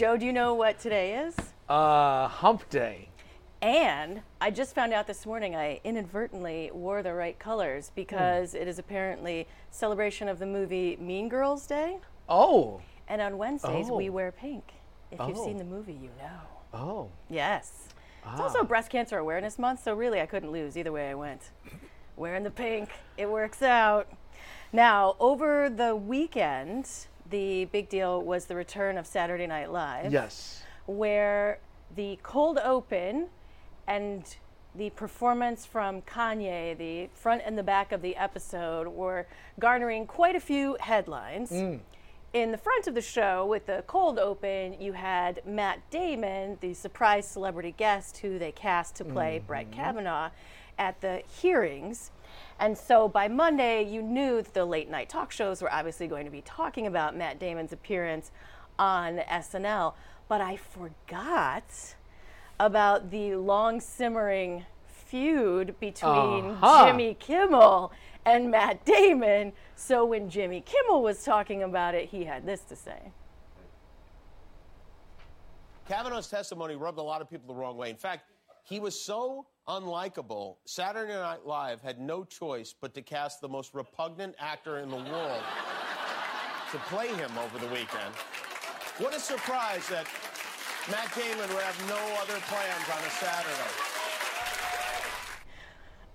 Joe, do you know what today is? Uh, hump day. And I just found out this morning I inadvertently wore the right colors because it is apparently celebration of the movie Mean Girls Day. Oh. And on Wednesdays we Oh. wear pink. If you've Oh. seen the movie, you know. Oh. Yes. It's Ah. also Breast Cancer Awareness Month, so really I couldn't lose either way I went. Wearing the pink, it works out. Now, over the weekend, the big deal was the return of Saturday Night Live. Yes. where the cold open and the performance from Kanye, the front and the back of the episode, were garnering quite a few headlines. Mm. In the front of the show, with the cold open, you had Matt Damon, the surprise celebrity guest who they cast to play Brett mm-hmm. Kavanaugh at the hearings. And so by Monday, you knew that the late night talk shows were obviously going to be talking about Matt Damon's appearance on SNL. But I forgot about the long simmering feud between Uh-huh. Jimmy Kimmel and Matt Damon. So when Jimmy Kimmel was talking about it, he had this to say. Kavanaugh's testimony rubbed a lot of people the wrong way. In fact, he was so unlikable, Saturday Night Live had no choice but to cast the most repugnant actor in the world to play him over the weekend. What a surprise that Matt Damon would have no other plans on a Saturday.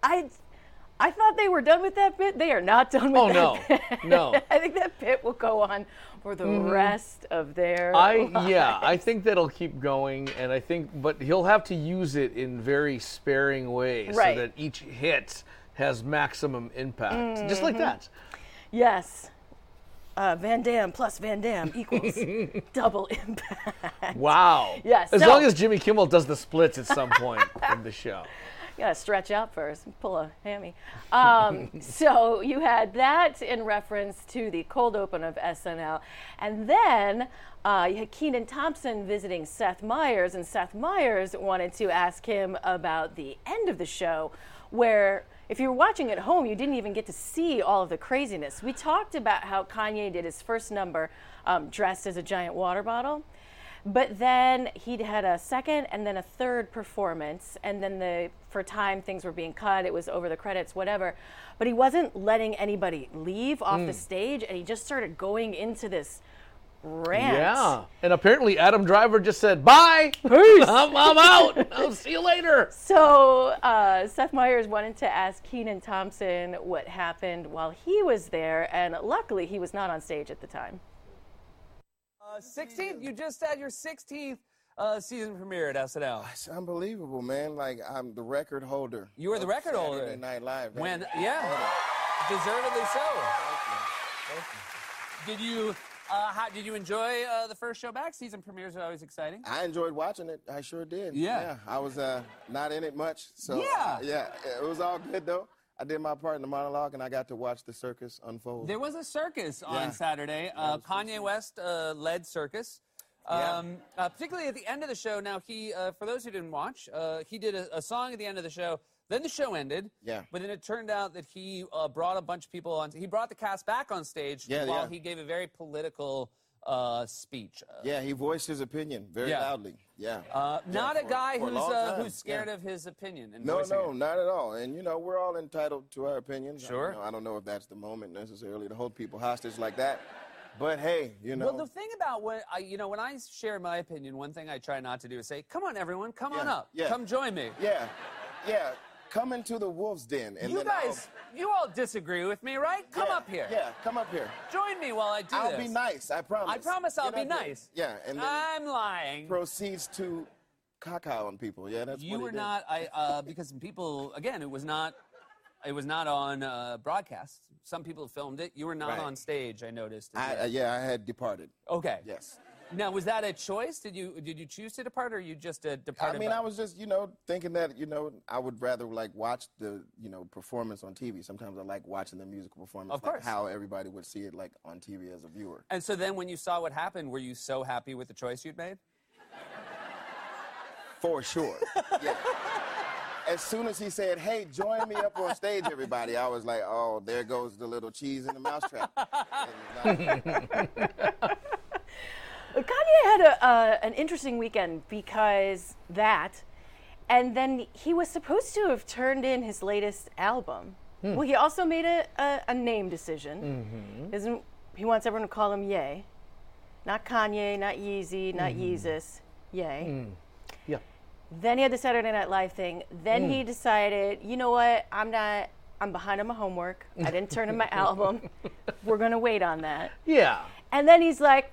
I, I thought they were done with that bit. They are not done with Oh, that Oh no. bit. No. I think that bit will go on for the rest of their I lives. yeah, I think that'll keep going, and I think, but he'll have to use it in very sparing ways Right. so that each hit has maximum impact, just Mm-hmm. like that. Yes. Uh, Van Damme plus Van Damme equals double impact. Wow. Yes, As so- long as Jimmy Kimmel does the splits at some point in the show. Gotta stretch out first and pull a hammy. Um, so you had that in reference to the cold open of SNL, and then uh, you had Kenan Thompson visiting Seth Meyers, and Seth Meyers wanted to ask him about the end of the show, where if you were watching at home, you didn't even get to see all of the craziness. We talked about how Kanye did his first number um, dressed as a giant water bottle. But then he'd had a second and then a third performance, and then the for time things were being cut. It was over the credits, whatever. But he wasn't letting anybody leave off Hmm. the stage, and he just started going into this rant. Yeah. And apparently Adam Driver just said, bye. Peace. I'm, I'm out. I'll see you later. So uh, Seth Meyers wanted to ask Kenan Thompson what happened while he was there, and luckily he was not on stage at the time. Uh, 16th, you just had your 16th uh, season premiere at SNL. It's unbelievable, man. Like I'm the record holder. You were the record holder. Saturday Night Live. When, yeah, deservedly so. Thank you. Thank you. Did you, uh, how, did you enjoy uh, the first show back? Season premieres are always exciting. I enjoyed watching it. I sure did. Yeah. I was uh, not in it much, so Yeah. uh, yeah, it was all good though. I did my part in the monologue, and I got to watch the circus unfold. There was a circus on Saturday. Uh, Kanye West uh, led circus. Yeah. Um, uh, particularly at the end of the show. Now, he, uh, for those who didn't watch, uh, he did a, a song at the end of the show. Then the show ended. Yeah. But then it turned out that he uh, brought a bunch of people on. He brought the cast back on stage Yeah, while yeah. he gave a very political uh, speech. Uh, yeah, he voiced his opinion very Yeah. loudly. Yeah. uh, Yeah, not a guy for a who's uh, who's scared Yeah. of his opinion. And No, no, it. not at all. And you know, we're all entitled to our opinions. I- Sure. you know, I don't know if that's the moment necessarily to hold people hostage like that. But hey, you know. Well, the thing about what I, you know, when I share my opinion, one thing I try not to do is say, "Come on, everyone, come on up, yeah. come join me." yeah, yeah. Come into the wolf's den, and you then I'll- guys, you all disagree with me, right? Come Yeah, up here. Yeah, come up here. Join me while I do I'll this. be nice. I promise. I promise I'll Get be up here. nice. Yeah, and then I'm lying. proceeds to caca on people. Yeah, that's you what were did. not. I uh, because people again, it was not. It was not on uh, broadcast. Some people filmed it. You were not Right. on stage. I noticed. I, uh, yeah, I had departed. okay. Yes. Now, was that a choice? Did you did you choose to depart, or you just uh, I mean, by- I was just, you know, thinking that, you know, I would rather like watch the, you know, performance on TV. Sometimes I like watching the musical performance, Of like course. how everybody would see it like on TV as a viewer. And so then, when you saw what happened, were you so happy with the choice you'd made? For sure. yeah. As soon as he said, "Hey, join me up on stage, everybody," I was like, "Oh, there goes the little cheese in the mousetrap." And, like, uh, an interesting weekend because that, and then he was supposed to have turned in his latest album. Hmm. Well, he also made a, a, a name decision. Mm-hmm. Isn't he wants everyone to call him Ye, not Kanye, not Yeezy, not mm-hmm. Yeezus, Ye. Hmm. Yeah. Then he had the Saturday Night Live thing. Then he hmm. decided, you know what? I'm not. I'm behind on my homework. I didn't turn in my album. We're gonna wait on that. Yeah. And then he's like,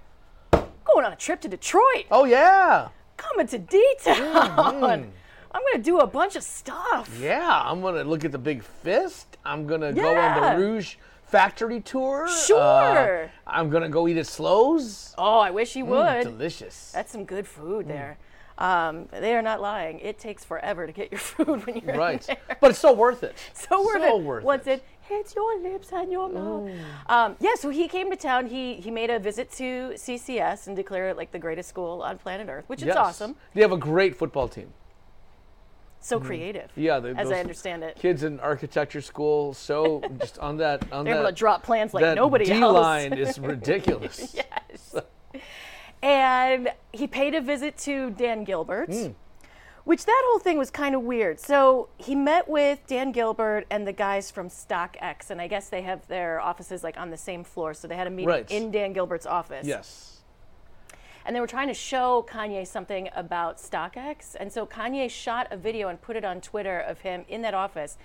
going on a trip to Detroit, Oh yeah. coming to D Town. I'm gonna do a bunch of stuff. Yeah. I'm gonna look at the big fist. I'm gonna go on the Rouge factory tour. Sure. Uh, I'm gonna go eat at Slows. Oh, I wish he would. Delicious. That's some good food there. Um, they are not lying. It takes forever to get your food when you're in right. there. But it's so worth it. so worth So it. worth Once it. it hits your lips and your mouth. Um, yeah, so he came to town. He he made a visit to CCS and declared it like the greatest school on planet Earth, which Yes. is awesome. They have a great football team. So creative. Mm-hmm. Yeah, they, as I understand it. Kids in architecture school, so just on that on They're that able to drop plans like that nobody D else. line is ridiculous. yes. And he paid a visit to Dan Gilbert, Hmm. Which that whole thing was kind of weird. So he met with Dan Gilbert and the guys from StockX, and I guess they have their offices like on the same floor. So they had a meeting Right. in Dan Gilbert's office. Yes. And they were trying to show Kanye something about StockX. And so Kanye shot a video and put it on Twitter of him in that office.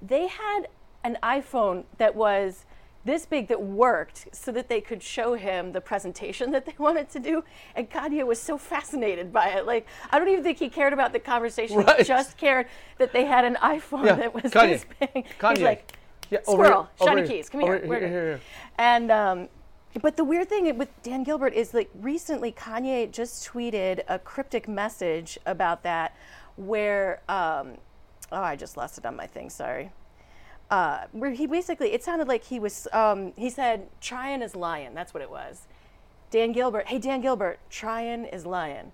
They had an iPhone that was this big that worked so that they could show him the presentation that they wanted to do. And Kanye was so fascinated by it. Like, I don't even think he cared about the conversation. Right. He just cared that they had an iPhone Yeah, that was Kanye. this big. Kanye. He's like, Yeah, over here, squirrel, over shiny here, keys, come here. here, where here, are here, you?" here. And um, but the weird thing with Dan Gilbert is like recently Kanye just tweeted a cryptic message about that, where um, oh I just lost it on my thing. Sorry. Uh, where he basically it sounded like he was um, he said Tryon is lying. That's what it was. Dan Gilbert, hey Dan Gilbert, Tryon is lying.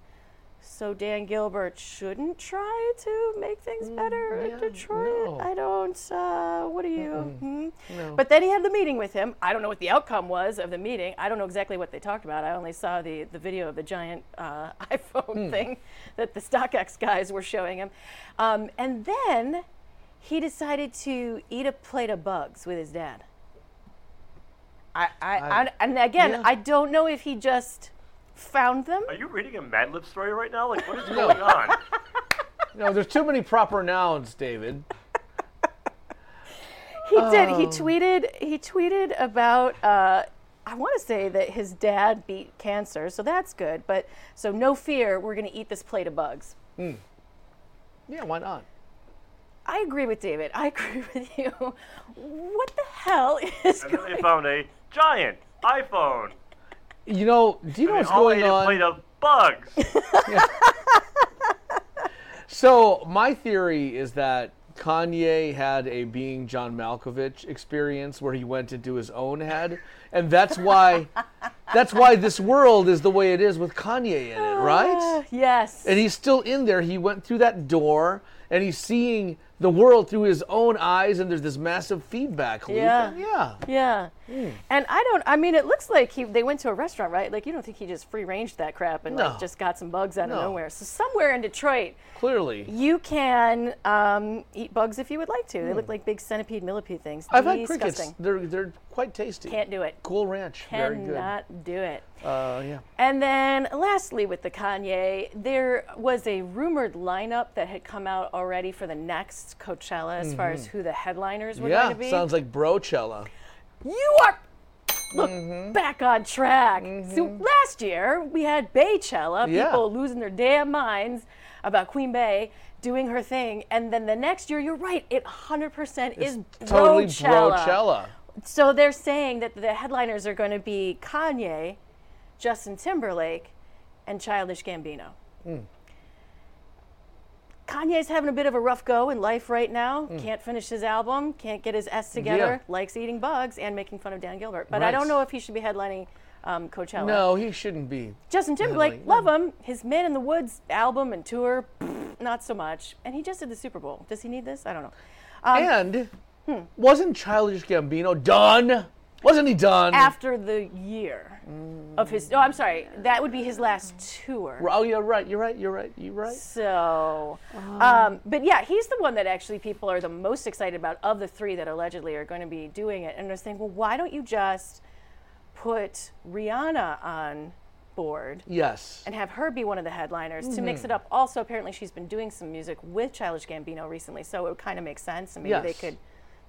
So Dan Gilbert shouldn't try to make things better in yeah, Detroit. no. I don't. Uh, what are you? Hmm? But then he had the meeting with him. I don't know what the outcome was of the meeting. I don't know exactly what they talked about. I only saw the, the video of the giant uh, iPhone thing that the StockX guys were showing him. Um, and then he decided to eat a plate of bugs with his dad. I, I, I, and again, yeah. I don't know if he just found them. Are you reading a Mad Lib story right now? Like, what is going on? No, there's too many proper nouns, David. He did. Oh. He tweeted. He tweeted about. Uh, I want to say that his dad beat cancer, so that's good. But so no fear, we're going to eat this plate of bugs. Yeah, why not? I agree with David. I agree with you. What the hell is And then going? they found a giant iPhone. You know, do you know They what's all going ate a on? plate of bugs. So my theory is that Kanye had a being John Malkovich experience where he went into his own head, and that's why that's why this world is the way it is with Kanye in it, right? Yes. And he's still in there. He went through that door, and he's seeing the world through his own eyes, and there's this massive feedback loop. Yeah. Yeah. yeah. Hmm. And I don't. I mean, it looks like he. They went to a restaurant, right? Like you don't think he just free ranged that crap and No. like just got some bugs out of nowhere. So somewhere in Detroit, Clearly. You can um, eat bugs if you would like to. They look like big centipede millipede things. Hmm. I've had Disgusting. crickets. They're they're quite tasty. Can't do it. Cool Ranch. Very good. Cannot do it. Uh, yeah. And then lastly, with the Kanye, there was a rumored lineup that had come out already for the next Coachella as far as who the headliners were Mm-hmm. Yeah. going to be. Sounds like Brochella. you are look Mm-hmm. back on track. So last year we had Beychella, Yeah. people losing their damn minds about Queen Bey doing her thing, and then the next year, you're right, it 100% is Totally Brochella. Brochella. So they're saying that the headliners are going to be Kanye, Justin Timberlake, and Childish Gambino. Hmm. Kanye's having a bit of a rough go in life right now. Can't finish his album, can't get his S together. Yeah. likes eating bugs and making fun of Dan Gilbert. But I don't know if he should be headlining um, Coachella. No, he shouldn't be. Justin Timberlake, love him. His Man in the Woods album and tour, pfft, not so much. And he just did the Super Bowl. Does he need this? I don't know. Um, and hmm. wasn't Childish Gambino done? Wasn't he done? After the year. Of his. Oh, I'm sorry. That would be his last tour. Oh yeah, right. You're right. You're right. You're right. So, um, but yeah, he's the one that actually people are the most excited about of the three that allegedly are going to be doing it. And they're saying, well, why don't you just put Rihanna on board Yes. and have her be one of the headliners to Mm-hmm. mix it up? Also, apparently, she's been doing some music with Childish Gambino recently, so it would kind of make sense, and maybe they Yes. could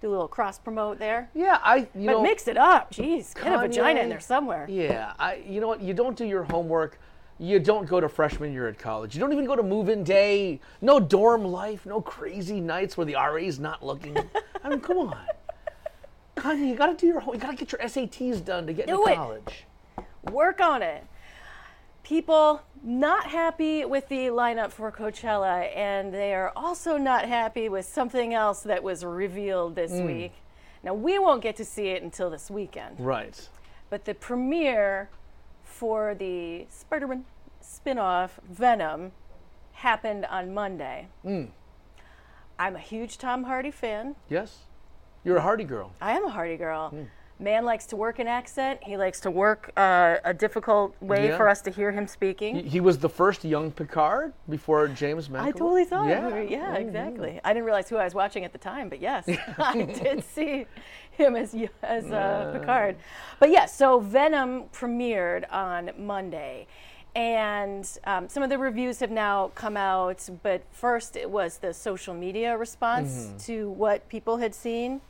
do a little cross promote there. Yeah, I you But know mix it up, jeez, get a vagina in there somewhere. Yeah, I you know what? You don't do your homework. You don't go to freshman year at college. You don't even go to move-in day. No dorm life. No crazy nights where the RA's not looking. I mean, come on, Kanye, you got to do your. You got to get your SATs done to get Do into it. college. work on it. People not happy with the lineup for Coachella, and they are also not happy with something else that was revealed this Mm. week. Now, we won't get to see it until this weekend, Right. but the premiere for the Spider Man spin off, Venom, happened on Monday. Mm. I'm a huge Tom Hardy fan. Yes. You're a Hardy girl. I am a Hardy girl. Hmm. Man likes to work an accent. He likes to work uh, a difficult way Yeah. for us to hear him speaking. He, he was the first young Picard before James McAvoy. I totally thought. Yeah. Yeah, yeah, exactly. I didn't realize who I was watching at the time, but yes, I did see him as as uh, Picard. But yeah, so Venom premiered on Monday, and um, some of the reviews have now come out. But first, it was the social media response Mm-hmm. to what people had seen.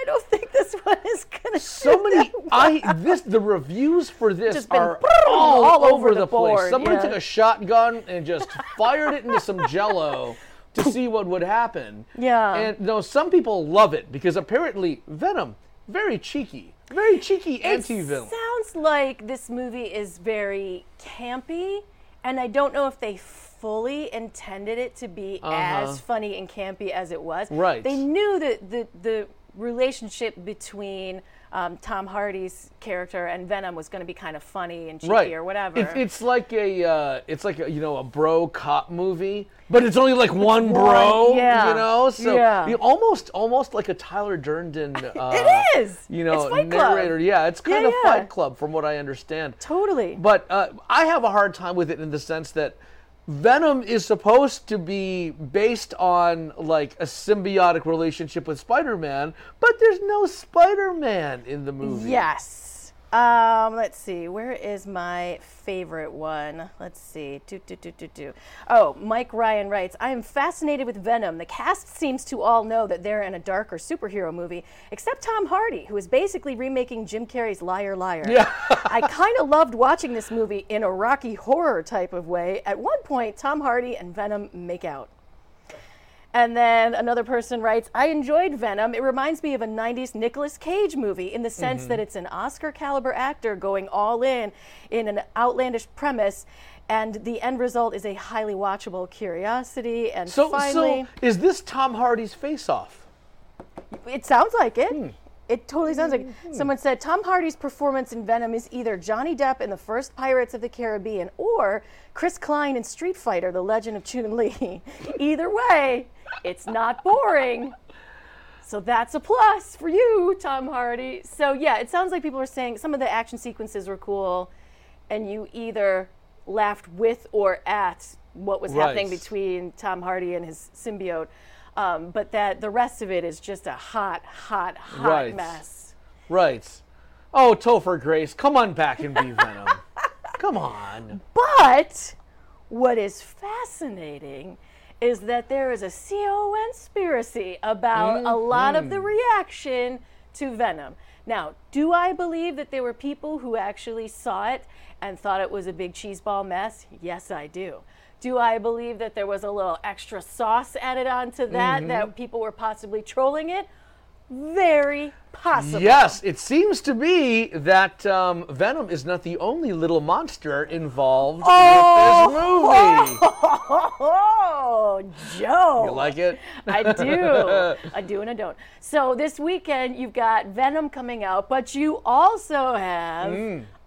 I don't think this one is gonna. so many i this the reviews for this are all, all over, over the, the place somebody yeah. took a shotgun and just fired it into some jello to see what would happen Yeah. and no some people love it because apparently venom very cheeky very cheeky anti-venom It sounds like this movie is very campy, and I don't know if they fully intended it to be as funny and campy as it was. Uh-huh. Right. They knew that the the relationship between um, Tom Hardy's character and Venom was going to be kind of funny and cheeky right or whatever. It- it's like a uh, it's like a, you know a bro cop movie but it's only like one one, bro yeah, you know so yeah. almost almost like a tyler durden uh, it is. you know It's Fight Club. narrator yeah it's kind Yeah, of yeah. fight club from what i understand totally. But uh, I have a hard time with it in the sense that Venom is supposed to be based on like a symbiotic relationship with Spider-Man, but there's no Spider-Man in the movie. Yes. Um, let's see. Where is my favorite one? Let's see. Do, do, do, do, do. Oh, Mike Ryan writes I am fascinated with Venom. The cast seems to all know that they're in a darker superhero movie, except Tom Hardy, who is basically remaking Jim Carrey's Liar Liar. Yeah. I kind of loved watching this movie in a Rocky horror type of way. At one point, Tom Hardy and Venom make out. And then another person writes, I enjoyed Venom. It reminds me of a 90s Nicolas Cage movie in the sense that it's an Oscar caliber actor going all in in an outlandish premise. And the end result is a highly watchable curiosity. And So, finally, so is this Tom Hardy's Face Off? it sounds like it. Hmm. It totally sounds like it. Someone said Tom Hardy's performance in Venom is either Johnny Depp in the first Pirates of the Caribbean or Chris Klein in Street Fighter: The Legend of Chun Li. either way, it's not boring. So that's a plus for you, Tom Hardy. So yeah, it sounds like people are saying some of the action sequences were cool, and you either laughed with or at what was happening between Tom Hardy and his symbiote. Um, but that the rest of it is just a hot, hot, hot Right. mess. Right. Oh, Topher Grace, come on back and be Venom. come on. But what is fascinating is that there is a conspiracy about a lot of the reaction to Venom. Now, do I believe that there were people who actually saw it and thought it was a big cheeseball mess? Yes, I do. Do I believe that there was a little extra sauce added onto that, that people were possibly trolling it? Very possible. Yes, it seems to be that um, Venom is not the only little monster involved with this movie. Oh, Joe. You like it? I do. I do and I don't. So this weekend you've got Venom coming out, but you also have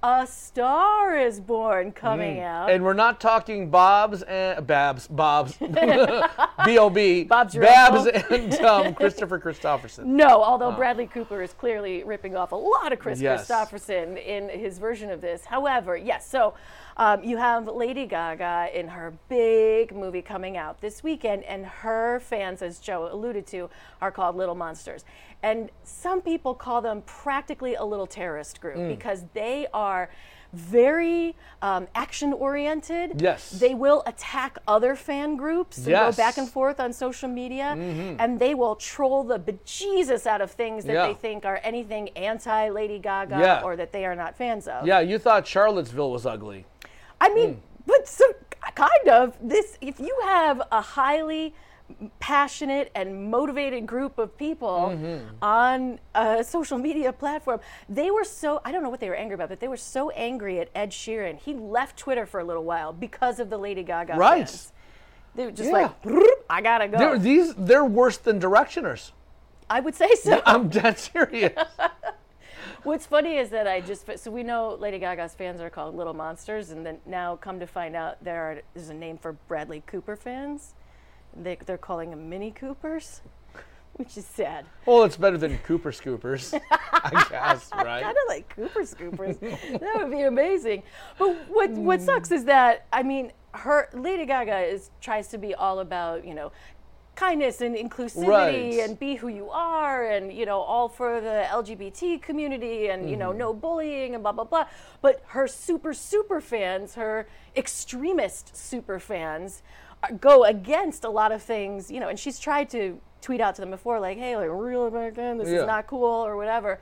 A Star is Born coming out. Mm. And we're not talking Bob's and Babs, Bob's, B.O.B. Bob's Babs and um, Christopher Kristofferson. No, although Bradley Cooper is clearly ripping off a lot of Kris Yes. Kristofferson in his version of this. However, yes, so um, you have Lady Gaga in her big movie coming out this weekend, and her fans, as Joe alluded to, are called Little Monsters. And some people call them practically a little terrorist group Mm. because they are very um, action oriented. Yes. They will attack other fan groups and Yes. go back and forth on social media, and they will troll the bejesus out of things that Yeah. they think are anything anti Lady Gaga Yeah. or that they are not fans of. Yeah, you thought Charlottesville was ugly. I mean, Hmm. but some kind of this. If you have a highly passionate and motivated group of people Mm-hmm. on a social media platform, they were so. I don't know what they were angry about, but they were so angry at Ed Sheeran. He left Twitter for a little while because of the Lady Gaga Right. fans. They were just Yeah. like, I gotta go. They're, these they're worse than directioners. I would say so. I'm dead serious. What's funny is that I just so we know Lady Gaga's fans are called Little Monsters, and then now come to find out there are, there's a name for Bradley Cooper fans. They, they're calling them Mini Coopers, which is sad. well, it's better than Cooper Scoopers, I guess, right? Kind of like Cooper Scoopers. that would be amazing. But what what hmm. sucks is that I mean, her Lady Gaga is tries to be all about you know kindness and inclusivity Right. and be who you are and you know all for the LGBT community and you know mm-hmm. no bullying and blah blah blah. But her super super fans, her extremist super fans, go against a lot of things. You know, and she's tried to tweet out to them before like, hey, like back then, this Yeah. is not cool or whatever.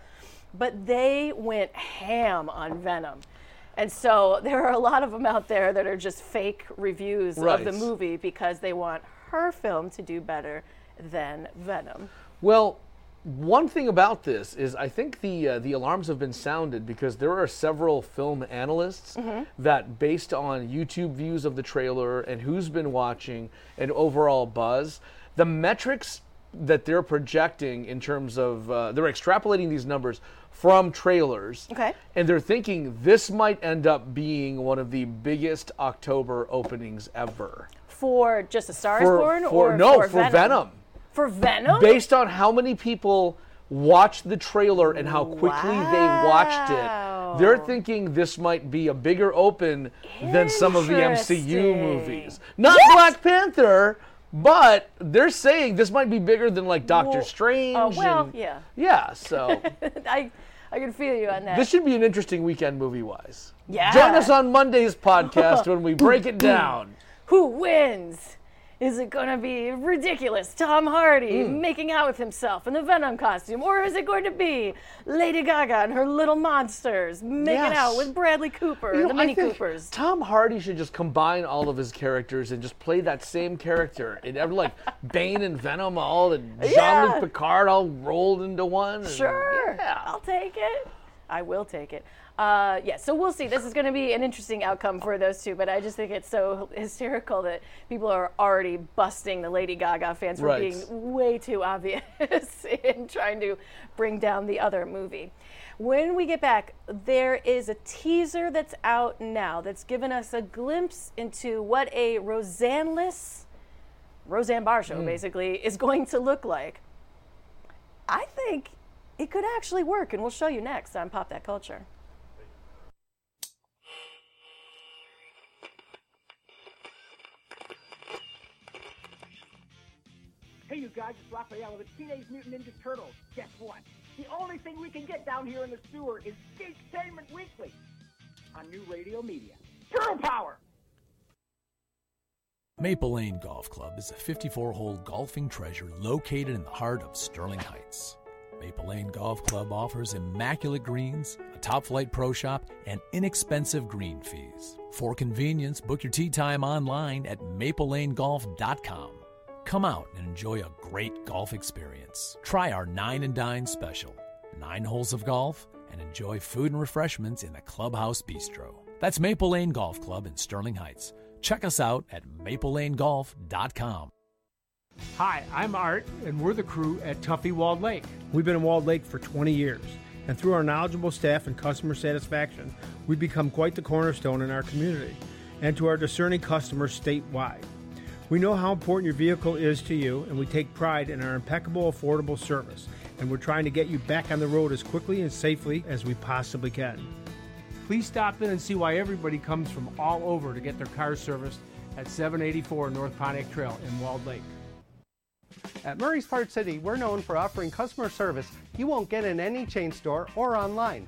But they went ham on Venom. And so there are a lot of them out there that are just fake reviews of the movie because they want her film to do better than Venom. Well, one thing about this is I think the uh, the alarms have been sounded because there are several film analysts that, based on YouTube views of the trailer and who's been watching and overall buzz, the metrics that they're projecting in terms of uh, they're extrapolating these numbers from trailers. Okay. And they're thinking this might end up being one of the biggest October openings ever. For just a Star is For, Born for or no, for, for Venom For Venom? based on how many people watched the trailer and how quickly they watched it, they're thinking this might be a bigger open than some of the MCU movies. Not Black Panther, but they're saying this might be bigger than like Doctor Well, oh, Strange. oh, well, and- yeah. Yeah, so I, I can feel you on that. this should be an interesting weekend movie wise. Yeah. Join us on Monday's podcast when we break it down. Who wins? Is it going to be ridiculous Tom Hardy Hmm. making out with himself in the Venom costume? Or is it going to be Lady Gaga and her little monsters making Yes. out with Bradley Cooper You and know, the Mini Coopers? Tom Hardy should just combine all of his characters and just play that same character. And ever like Bane and Venom all and Jean-Luc Yeah. Picard all rolled into one. and- Sure. Yeah. I'll take it. I will take it. Uh, yeah, so we'll see. This is going to be an interesting outcome for those two, but I just think it's so hysterical that people are already busting the Lady Gaga fans for Right. being way too obvious in trying to bring down the other movie. When we get back, there is a teaser that's out now that's given us a glimpse into what a Roseanne-less Roseanne Barr show, basically, is going to look like. I think it could actually work, and we'll show you next on Pop That Culture. Hey, you guys, it's Raphael with the Teenage Mutant Ninja Turtles. Guess what? The only thing we can get down here in the sewer is Geektainment Weekly on new radio media. Turtle Power! Maple Lane Golf Club is a 54 hole golfing treasure located in the heart of Sterling Heights. Maple Lane Golf Club offers immaculate greens, a top flight pro shop, and inexpensive green fees. For convenience, book your tee time online at maplelanegolf.com. Come out and enjoy a great golf experience. Try our Nine and Dine special nine holes of golf and enjoy food and refreshments in the Clubhouse Bistro. That's Maple Lane Golf Club in Sterling Heights. Check us out at maplelanegolf.com. Hi, I'm Art, and we're the crew at Tuffy Walled Lake. We've been in Walled Lake for 20 years. and through our knowledgeable staff and customer satisfaction, we've become quite the cornerstone in our community and to our discerning customers statewide. We know how important your vehicle is to you, and we take pride in our impeccable, affordable service, and we're trying to get you back on the road as quickly and safely as we possibly can. Please stop in and see why everybody comes from all over to get their cars serviced at 784 North Pontiac Trail in Walled Lake. At Murray's Part City, we're known for offering customer service you won't get in any chain store or online.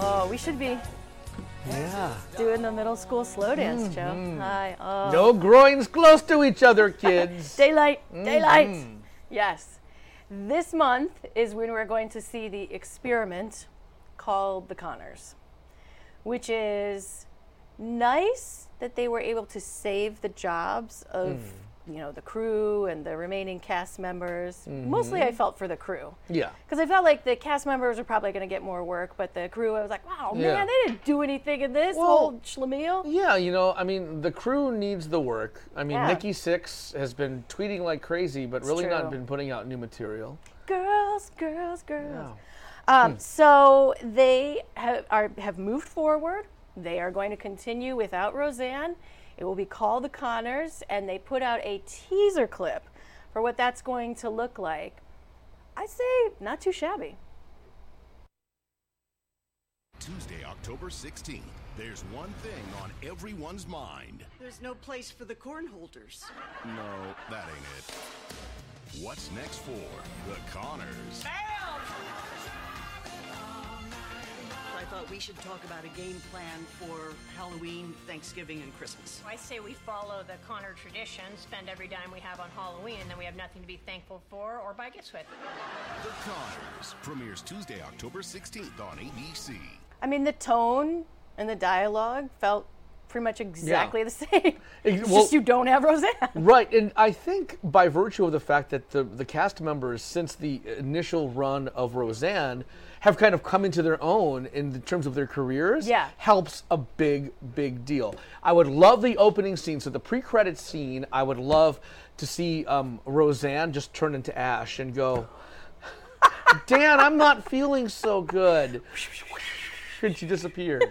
Oh, we should be Yeah. doing the middle school slow dance, Joe. Mhm. Hi. Oh. No groins close to each other, kids. Daylight, daylight. Mhm. Yes. This month is when we're going to see the experiment called the Connors, which is nice that they were able to save the jobs of Mm. You know the crew and the remaining cast members. Mostly, Mhm. I felt for the crew. Yeah. Because I felt like the cast members are probably going to get more work, but the crew, I was like, wow, Yeah. man, they didn't do anything in this Well, whole schlemiel. Yeah, you know, I mean, the crew needs the work. I mean, Yeah. Nikki Sixx has been tweeting like crazy, but It's really true. not been putting out new material. Girls, girls, girls. Yeah. Um, Hmm. So they have, are, have moved forward. They are going to continue without Roseanne. It will be called The Connors, and they put out a teaser clip for what that's going to look like. I say not too shabby. Tuesday, October 16th. There's one thing on everyone's mind. There's no place for the corn holders. No, that ain't it. What's next for the Connors? I thought we should talk about a game plan for Halloween, Thanksgiving, and Christmas. I say we follow the Connor tradition, spend every dime we have on Halloween, and then we have nothing to be thankful for or buy gifts with. The Connors premieres Tuesday, October 16th on ABC. I mean, the tone and the dialogue felt pretty much exactly the same. Ex- It's well- just you don't have Roseanne. Right, and I think by virtue of the fact that the, the cast members, since the initial run of Roseanne, have kind of come into their own in the terms of their careers, Yeah. helps a big, big deal. I would love the opening scene, so the pre-credit scene. I would love to see um, Roseanne just turn into ash and go, Dan, I'm not feeling so good, and she disappears,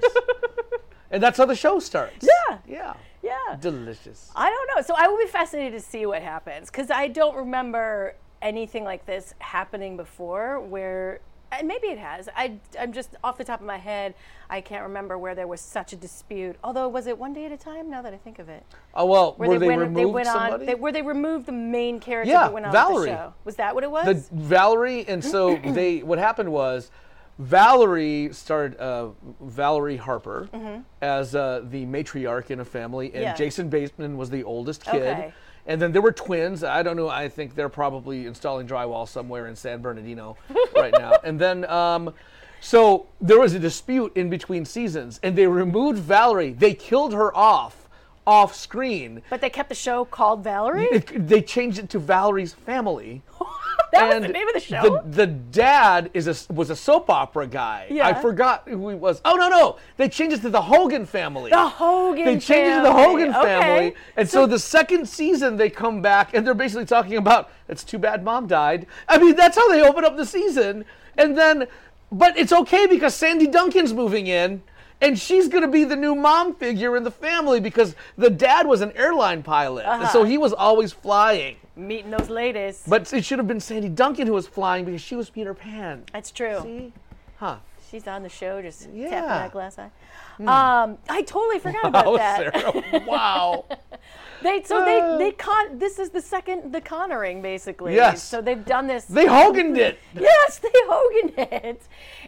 and that's how the show starts. Yeah. Yeah. Yeah. Delicious. I don't know. So I will be fascinated to see what happens because I don't remember anything like this happening before where. And maybe it has. I, I'm just off the top of my head. I can't remember where there was such a dispute. Although, was it one day at a time? Now that I think of it, Oh well, where were they, went, removed they went somebody? on, they, where they removed the main character Yeah, that went on Valerie. the show. Was that what it was? the Valerie, and so they. What happened was, Valerie started uh, Valerie Harper Mhm. as uh, the matriarch in a family, and Yeah. Jason Bateman was the oldest kid. Okay. And then there were twins. I don't know. I think they're probably installing drywall somewhere in San Bernardino right now. And then, um, so there was a dispute in between seasons, and they removed Valerie. They killed her off, off screen. but they kept the show called Valerie. It- they changed it to Valerie's Family. that was the name of the show. The, the dad is a, was a soap opera guy. Yeah. I forgot who he was. Oh no no! They changed it to the Hogan family. The Hogan They changed it to the. Hogan Okay. family, and so, the second season they come back and they're basically talking about it's too bad mom died. I mean that's how they open up the season, and then but it's okay because Sandy Duncan's moving in. And she's going to be the new mom figure in the family because the dad was an airline pilot. So Uh-huh. he was always flying. Meeting those ladies. But it should have been Sandy Duncan who was flying because she was Peter Pan. That's true. See? Huh. she's on the show, just tapping Yeah. that glass eye. Hmm. Um, I totally forgot Wow, about that. Sarah, wow. they so they they con. This is the second the Connoring basically. Yes. So they've done this. They Hoganed it. Yes, they Hoganed it.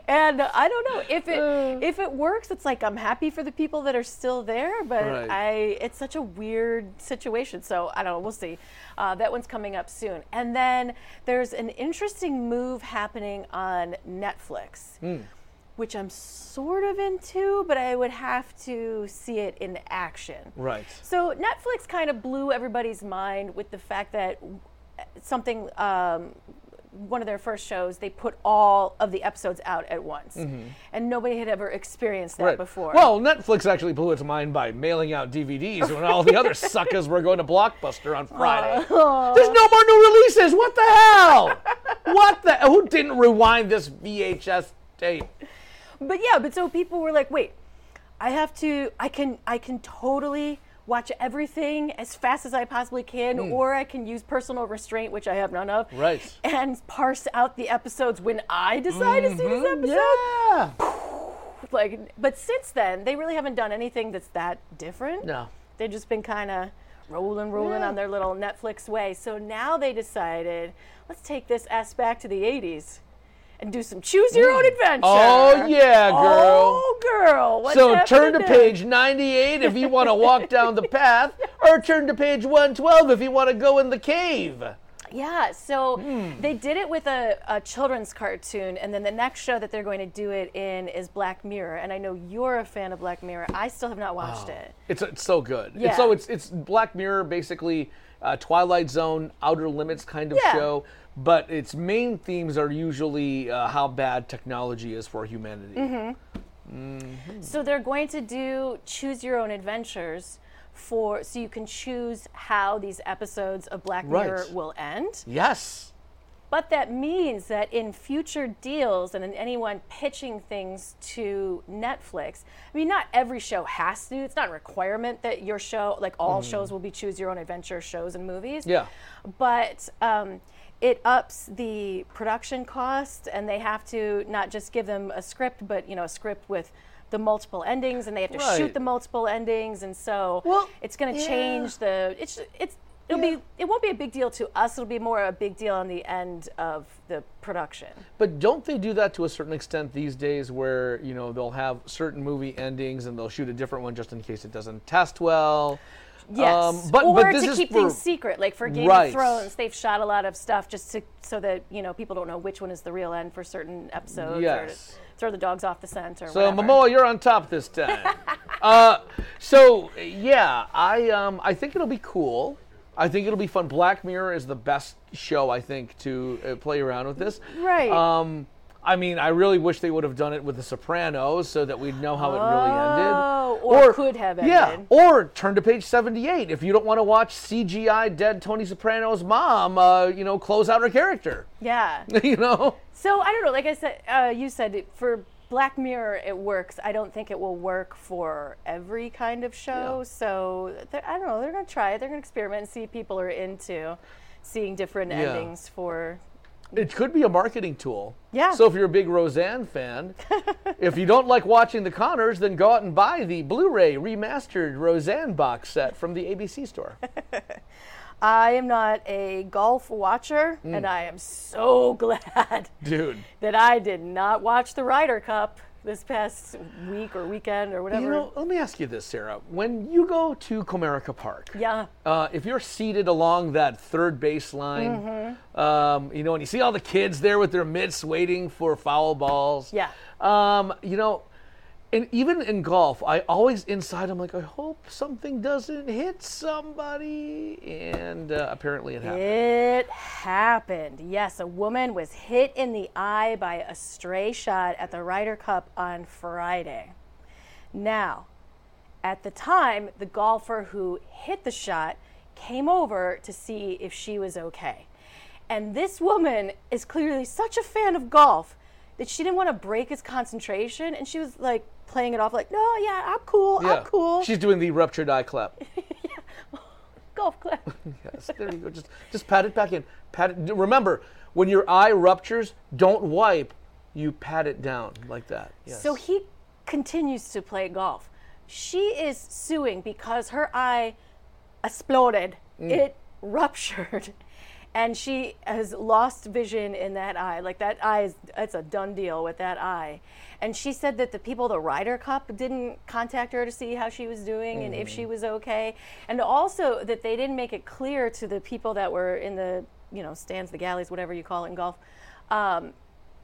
And uh, I don't know if it Uh. if it works. It's like I'm happy for the people that are still there, but Right. I it's such a weird situation. So I don't know. We'll see. Uh, that one's coming up soon. And then there's an interesting move happening on Netflix Hmm. Which I'm sort of into, but I would have to see it in action. Right. So Netflix kind of blew everybody's mind with the fact that something, um, one of their first shows, they put all of the episodes out at once, Mhm. and nobody had ever experienced that Right. before. Well, Netflix actually blew its mind by mailing out DVDs when all the other suckers were going to Blockbuster on Friday. There's no more new releases. What the hell? what the? Who didn't rewind this VHS tape? But yeah, but so people were like, wait, I have to, I can, I can totally watch everything as fast as I possibly can, Hmm. or I can use personal restraint, which I have none of, Right. and parse out the episodes when I decide to see this Mhm, episode. Like, but since then, they really haven't done anything that's that different. No. They've just been kind of rolling, rolling on their little Netflix way. So now they decided, let's take this S back to the 80s and do some choose your own adventure. Oh yeah, girl. Oh, girl. What's so turn to page 98 if you want to walk down the path, or turn to page 112 if you want to go in the cave. Yeah, so Hmm. they did it with a, a children's cartoon, and then the next show that they're going to do it in is Black Mirror. And I know you're a fan of Black Mirror. I still have not watched Oh, it. It's, it's so good. Yeah. It's, so it's it's Black Mirror, basically uh, Twilight Zone, Outer Limits kind of Yeah. show, but its main themes are usually uh, how bad technology is for humanity. hmm Mhm. So they're going to do choose your own adventures for so you can choose how these episodes of Black Right. Mirror will end. Yes. But that means that in future deals and in anyone pitching things to Netflix, I mean, not every show has to. It's not a requirement that your show, like all Mhm. shows, will be choose your own adventure shows and movies. Yeah. But um, it ups the production cost, and they have to not just give them a script, but you know, a script with the multiple endings, and they have to Right. shoot the multiple endings, and so it's going to yeah. change the. It's it's it'll be it won't be a big deal to us. It'll be more a big deal on the end of the production. But don't they do that to a certain extent these days where, you know, they'll have certain movie endings and they'll shoot a different one just in case it doesn't test well? Yes, Um, but, or but this to is keep for, things secret. Like for Game Right. of Thrones, they've shot a lot of stuff just to so that you know people don't know which one is the real end for certain episodes, or Yes. throw the dogs off the scent, or whatever. So whatever. Momoa, you're on top this time. uh, so yeah, I um, I think it'll be cool. I think it'll be fun. Black Mirror is the best show I think to uh, play around with this. Right. Um, I mean, I really wish they would have done it with The Sopranos so that we'd know how it really ended. Oh, or could have ended. Yeah, or turn to page 78 if you don't want to watch CGI dead Tony Soprano's mom. Uh, you know, close out her character. Yeah. you know. So I don't know. Like I said, uh, you said for Black Mirror it works. I don't think it will work for every kind of show. So I don't know. They're gonna try it. They're gonna experiment and see if people are into seeing different Yeah. endings for. It could be a marketing tool. Yeah. So if you're a big Roseanne fan, if you don't like watching the Connors, then go out and buy the Blu-ray remastered Roseanne box set from the ABC store. I am not a golf watcher, Mm. and I am so glad Dude. that I did not watch the Ryder Cup this past week or weekend or whatever. You know, let me ask you this, Sarah. When you go to Comerica Park, yeah. uh, if you're seated along that third base line, Mhm. um, you know, and you see all the kids there with their mitts waiting for foul balls. Yeah. Um, you know, and even in golf, I always inside I'm like, I hope something doesn't hit somebody, and uh, apparently it happened. It happened. Yes, a woman was hit in the eye by a stray shot at the Ryder Cup on Friday. Now, at the time, the golfer who hit the shot came over to see if she was okay. And this woman is clearly such a fan of golf that she didn't want to break his concentration and she was like playing it off like, "No, yeah, I'm cool. Yeah. I'm cool." She's doing the ruptured eye clap. golf clap. yes, there you go. Just just pat it back in. Pat it. Remember, when your eye ruptures, don't wipe. you pat it down like that. Yes. So he continues to play golf. She is suing because her eye exploded. Mm. It ruptured. And she has lost vision in that eye. Like that eye is it's a done deal with that eye. And she said that the people the Ryder Cup didn't contact her to see how she was doing and if she was okay. And also that they didn't make it clear to the people that were in the, you know, stands, the galleys, whatever you call it in golf, um,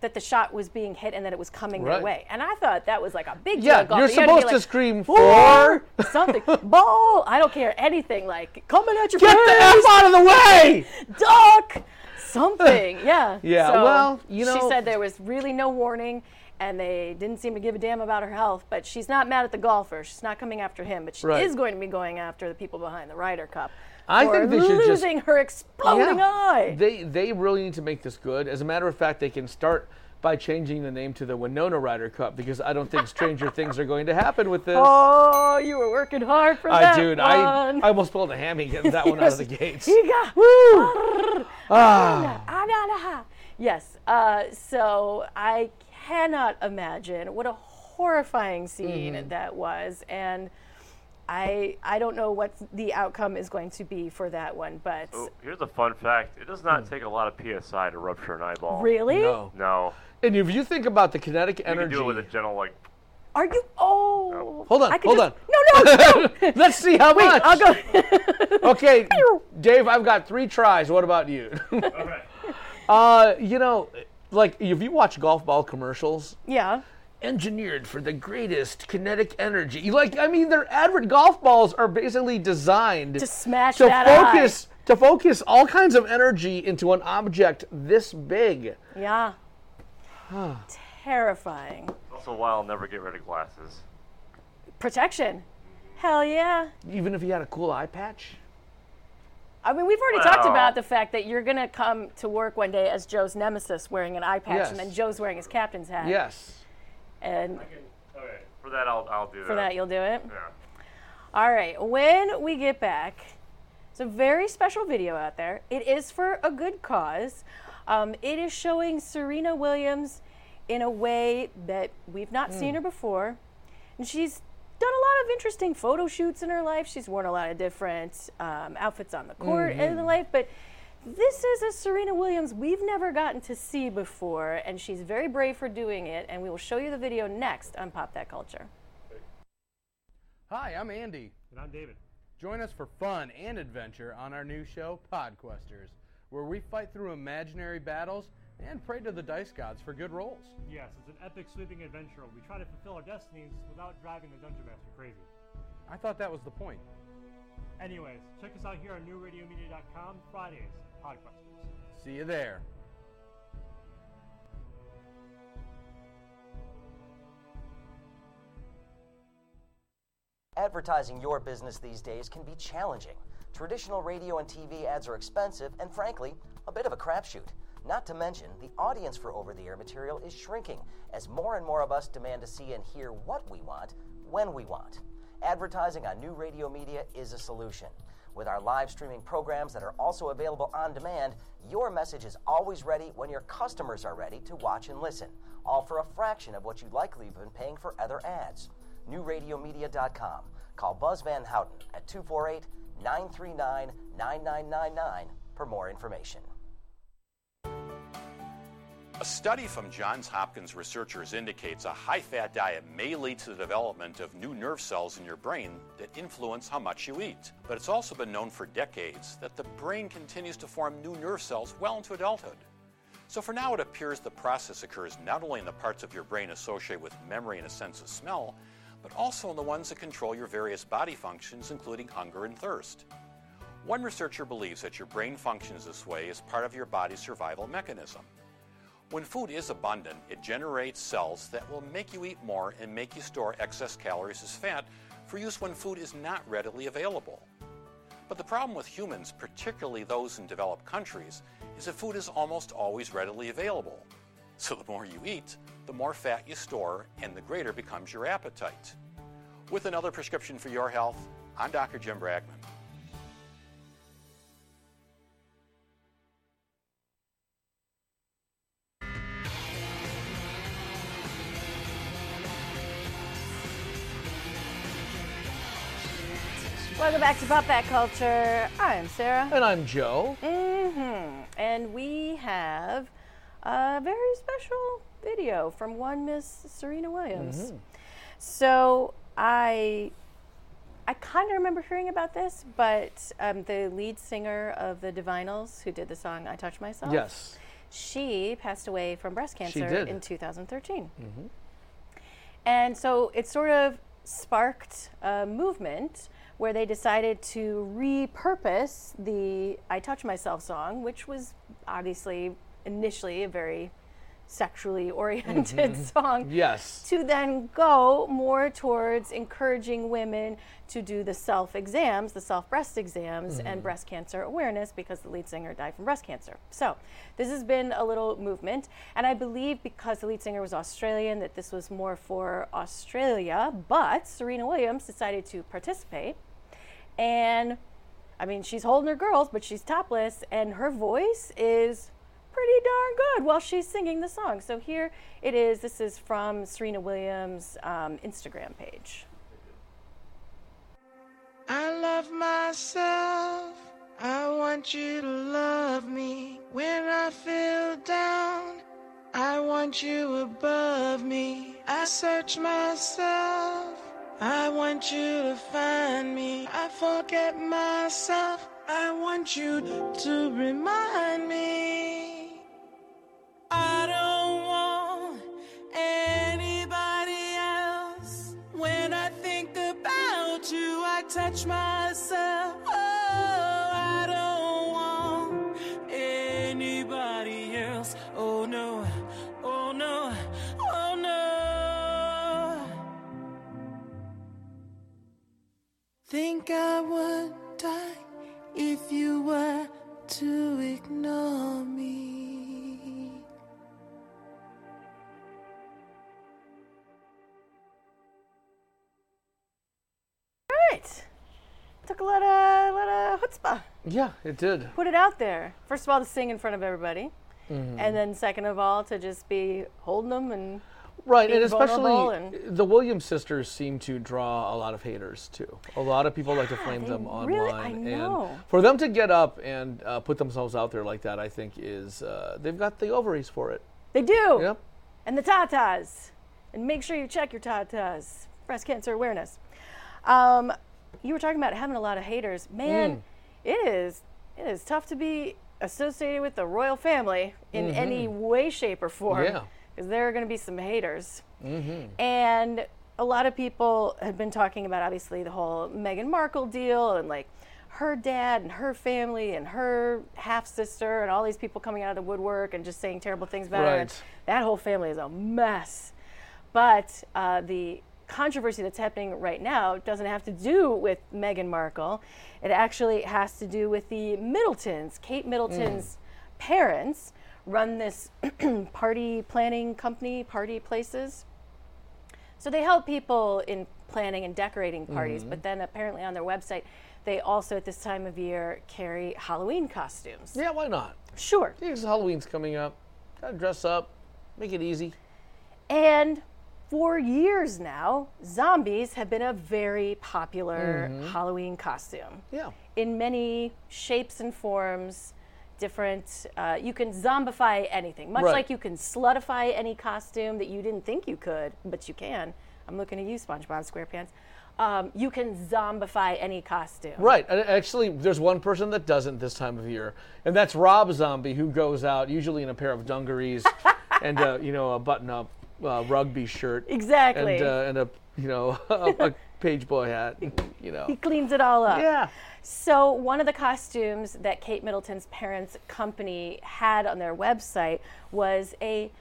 that the shot was being hit and that it was coming Right. their way. And I thought that was like a big Yeah, deal. you're You supposed to like, scream, "Four." something, ball. I don't care anything. Like coming at your Get the F out of the way! duck, something. Yeah. Yeah, So well, you know, she said there was really no warning. And they didn't seem to give a damn about her health, but she's not mad at the golfer. She's not coming after him, but she Right. is going to be going after the people behind the Ryder Cup. I think they should just- losing her exploding Yeah. eye. They they really need to make this good. As a matter of fact, they can start by changing the name to the Winona Ryder Cup because I don't think stranger things are going to happen with this. Oh, you were working hard for I that dude, I one. I almost pulled a hammy getting that one out of the gates. You got Woo! Ah. Yes. Uh, so I cannot imagine what a horrifying scene Mm-hmm. that was, and I I don't know what the outcome is going to be for that one, but Oh, here's a fun fact. It does not take a lot of PSI to rupture an eyeball. Really? No. No. And if you think about the kinetic You energy, can do it with a gentle, like, are you? Oh, hold on, hold just- on. No, no, no. Let's see how Wait, much. I'll go. okay, Dave, I've got three tries. What about you? All right. uh, you know, like if you watch golf ball commercials, yeah. engineered for the greatest kinetic energy. Like, I mean, their advert golf balls are basically designed To smash to that focus to focus all kinds of energy into an object this big. Yeah. Terrifying. also why I'll never get rid of glasses. Protection. Hell yeah. Even if you had a cool eye patch. I mean, we've already talked about the fact that you're going to come to work one day as Joe's nemesis wearing an eye patch, Yes. and then Joe's wearing his captain's hat. Yes. And Okay. For that, I'll, I'll do that. for that, you'll do it? Yeah. All right. When we get back, it's a very special video out there. It is for a good cause. Um, it is showing Serena Williams in a way that we've not Hmm. seen her before. And she's done a lot of interesting photo shoots in her life. She's worn a lot of different um, outfits on the court and in the life. But this is a Serena Williams we've never gotten to see before. And she's very brave for doing it. And we will show you the video next on Pop That Culture. Hi, I'm Andy. And I'm David. Join us for fun and adventure on our new show, Podquesters, where we fight through imaginary battles and pray to the dice gods for good rolls. Yes, it's an epic sweeping adventure. We try to fulfill our destinies without driving the Dungeon Master crazy. I thought that was the point. Anyways, check us out here on newradiomedia.com Fridays, Podquesters. See you there. Advertising your business these days can be challenging. Traditional radio and TV ads are expensive and, frankly, a bit of a crapshoot. Not to mention, the audience for over the air material is shrinking as more and more of us demand to see and hear what we want when we want. Advertising on new radio media is a solution. With our live streaming programs that are also available on demand, your message is always ready when your customers are ready to watch and listen, all for a fraction of what you'd likely have been paying for other ads. NewRadioMedia.com. Call Buzz Van Houten at 248 939 9999 for more information. A study from Johns Hopkins researchers indicates a high fat diet may lead to the development of new nerve cells in your brain that influence how much you eat. But it's also been known for decades that the brain continues to form new nerve cells well into adulthood. So for now, it appears the process occurs not only in the parts of your brain associated with memory and a sense of smell, but also in the ones that control your various body functions, including hunger and thirst. One researcher believes that your brain functions this way as part of your body's survival mechanism. When food is abundant, it generates cells that will make you eat more and make you store excess calories as fat for use when food is not readily available. But the problem with humans, particularly those in developed countries, is that food is almost always readily available. So the more you eat, the more fat you store, and the greater becomes your appetite. With another prescription for your health, I'm Dr. Jim Bragman. Welcome back to Pop That Culture. I'm Sarah. And I'm Joe. Mm-hmm. And we have a very special video from one Miss Serena Williams. Mm-hmm. So I I kind of remember hearing about this, but um, the lead singer of the Divinyls, who did the song "I Touch Myself," Yes. she passed away from breast cancer in 2013. Mm-hmm. And so it sort of sparked a movement where they decided to repurpose the I Touch Myself song, which was obviously initially a very sexually oriented Mhm. song. Yes. To then go more towards encouraging women to do the self exams, the self breast exams, and Mhm. breast cancer awareness because the lead singer died from breast cancer. So this has been a little movement, and I believe because the lead singer was Australian, that this was more for Australia. But Serena Williams decided to participate, and I mean she's holding her girls, but she's topless, and her voice is pretty darn good while she's singing the song. So here it is. This is from Serena Williams' um, Instagram page. I love myself. I want you to love me. When I feel down, I want you above me. I search myself. I want you to find me. I forget myself. I want you to remind me. I don't want anybody else. When I think about you, I touch myself. Think I would die if you were to ignore me. Right. Took a lot of, lot of chutzpah. Yeah, it did. Put it out there. First of all, to sing in front of everybody. Mhm. And then second of all, to just be holding them and Right, and especially and the Williams sisters seem to draw a lot of haters too. A lot of people like to flame them really- online, and for them to get up and uh, put themselves out there like that, I think is uh, they've got the ovaries for it. They do. Yep. And the tatas. And make sure you check your tatas. Breast cancer awareness. Um, you were talking about having a lot of haters. Man, Mm. it is it is tough to be associated with the royal family in Mhm. any way, shape, or form. Yeah. Because there are going to be some haters. Mm-hmm. And a lot of people have been talking about obviously the whole Meghan Markle deal and like her dad and her family and her half sister and all these people coming out of the woodwork and just saying terrible things about her. That whole family is a mess. But uh, the controversy that's happening right now doesn't have to do with Meghan Markle. It actually has to do with the Middletons. Kate Middleton's parents run this party planning company, Party Places. So they help people in planning and decorating parties, Mhm. but then apparently on their website, they also at this time of year carry Halloween costumes. Yeah, why not? Sure. Because Halloween's coming up. Gotta dress up, make it easy. And for years now, zombies have been a very popular Mhm. Halloween costume. Yeah. In many shapes and forms, different. Uh, you can zombify anything, much Right. like you can slutify any costume that you didn't think you could, but you can. I'm looking at you, SpongeBob SquarePants. Um, you can zombify any costume. Right. and Actually, there's one person that doesn't this time of year, and that's Rob Zombie, who goes out usually in a pair of dungarees and uh, you know a button-up uh, rugby shirt. Exactly. And, uh, and a you know a, a page boy hat. You know. He cleans it all up. Yeah. So one of the costumes that Kate Middleton's parents' company had on their website was a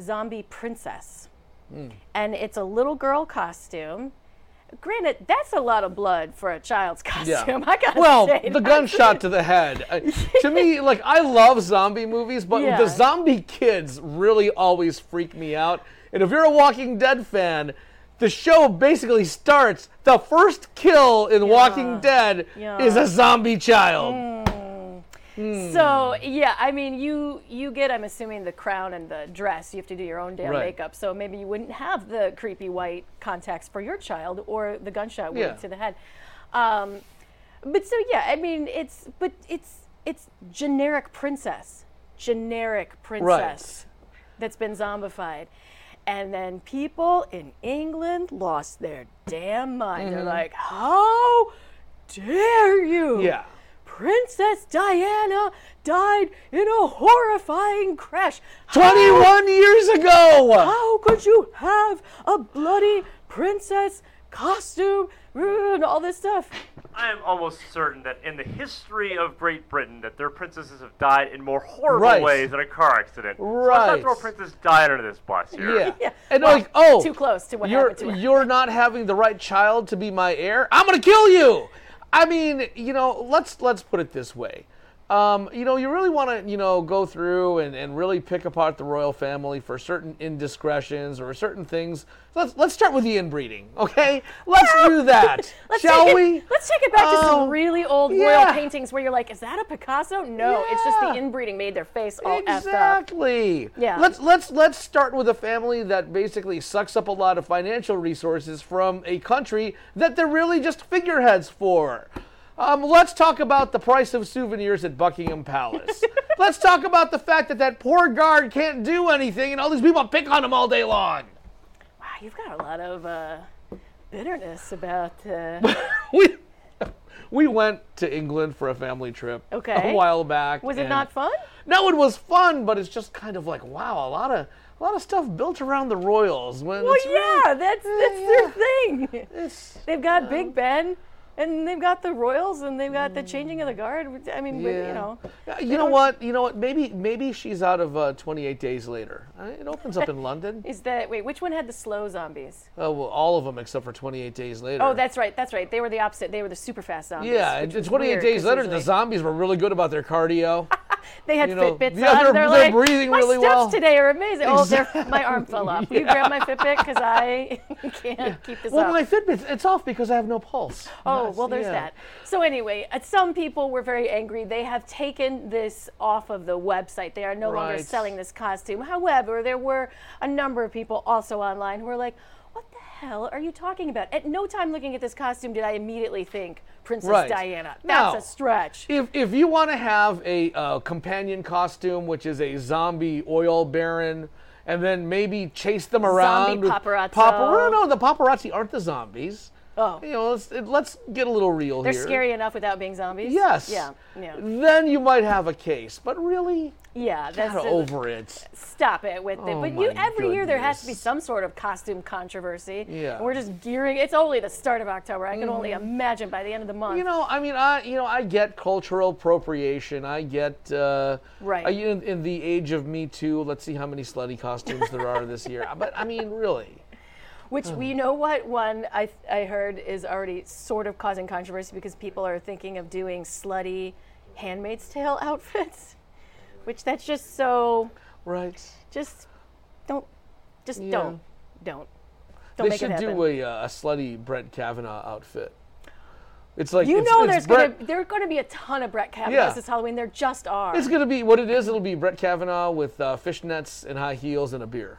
zombie princess. Mm. And it's a little girl costume. Granted, that's a lot of blood for a child's costume. I gotta well, say. the gunshot to the head. To me, like I love zombie movies, but Yeah. the zombie kids really always freak me out. And if you're a Walking Dead fan, the show basically starts. The first kill in Walking Dead Yeah. is a zombie child. Mm. So yeah, I mean, you you get, I'm assuming, the crown and the dress. You have to do your own damn Right. makeup. So maybe you wouldn't have the creepy white contacts for your child or the gunshot wound Yeah. to the head. Um, But so yeah, I mean it's but it's it's generic princess, generic princess that's been zombified. And then people in England lost their damn mind. They're Mhm. like, "How dare you?" Yeah. Princess Diana died in a horrifying crash. 21 years ago! How could you have a bloody princess costume and all this stuff? I am almost certain that in the history of Great Britain, that their princesses have died in more horrible Right. ways than a car accident. So let's Right. not throw Princess died under this bus here. Yeah. And like, oh, too close to what you're, happened to her. You're not having the right child to be my heir. I'm gonna kill you. I mean, you know, let's let's put it this way. Um, you know, you really want to, you know, go through and, and really pick apart the royal family for certain indiscretions or certain things. Let's let's start with the inbreeding, okay? Let's do that, Let's shall take it- we? Let's take it back to some Um, really old yeah. royal paintings where you're like, is that a Picasso? No, it's just the inbreeding made their face all. Exactly. Yeah. Let's let's let's start with a family that basically sucks up a lot of financial resources from a country that they're really just figureheads for. Um, let's talk about the price of souvenirs at Buckingham Palace. let's talk about the fact that that poor guard can't do anything, and all these people pick on him all day long. Wow, you've got a lot of uh, bitterness about. Uh, we we went to England for a family trip Okay. a while back. Was it not fun? No, it was fun, but it's just kind of like wow, a lot of a lot of stuff built around the royals. When well, it's yeah, that's that's their thing. they've got Big Ben, and they've got the Royals, and they've got the changing of the guard. I mean, with, you know. You know what? You know what? Maybe maybe she's out of uh, 28 days later. Uh, It opens up in London. Is that wait? Which one had the slow zombies? Oh, well, all of them except for 28 days later. Oh, that's right. That's right. They were the opposite. They were the super fast zombies. yeah. which 28 days later, usually- the zombies were really good about their cardio. They had you know, Fitbits yeah, on. they're- they're, like, breathing my really steps well." today are amazing. Oh, my arm fell off. Will you grab my Fitbit because I can't keep this well, up? my Fitbit, it's off because I have no pulse. Oh, well, there's yeah. that. So, anyway, uh, some people were very angry. They have taken this off of the website. They are no longer selling this costume. However, there were a number of people also online who were like, the hell are you talking about? At no time looking at this costume did I immediately think Princess Right. Diana. That's Now, a stretch. If, if you want to have a uh, companion costume, which is a zombie oil baron, and then maybe chase them around. Zombie with paparazzo. Papar- no, the paparazzi aren't the zombies. Oh. You know, let's, it, let's get a little real here. They're here. scary enough without being zombies? Yes. Yeah. Yeah. Then you might have a case, but really, Yeah, that's get over it. Stop it with it. Oh But you every year there has to be some sort of costume controversy. Yeah. And we're just gearing. It's only the start of October. I can only Mhm. imagine by the end of the month. You know, I mean, I you know, I get cultural appropriation. I get uh, Right. I- in, in the age of Me Too. Let's see how many slutty costumes there are this year. But I mean, really. Which we know what one I I heard is already sort of causing controversy because people are thinking of doing slutty Handmaid's Tale outfits, which that's just so. Right. Just don't. Just Yeah. don't. Don't. Don't they make should do a, uh, a slutty Brett Kavanaugh outfit. It's like you it's, know, it's there's Brett, gonna there are gonna be a ton of Brett Kavanaughs Yeah. this Halloween. There just are. It's gonna be what it is. It'll be Brett Kavanaugh with uh, fishnets and high heels and a beer.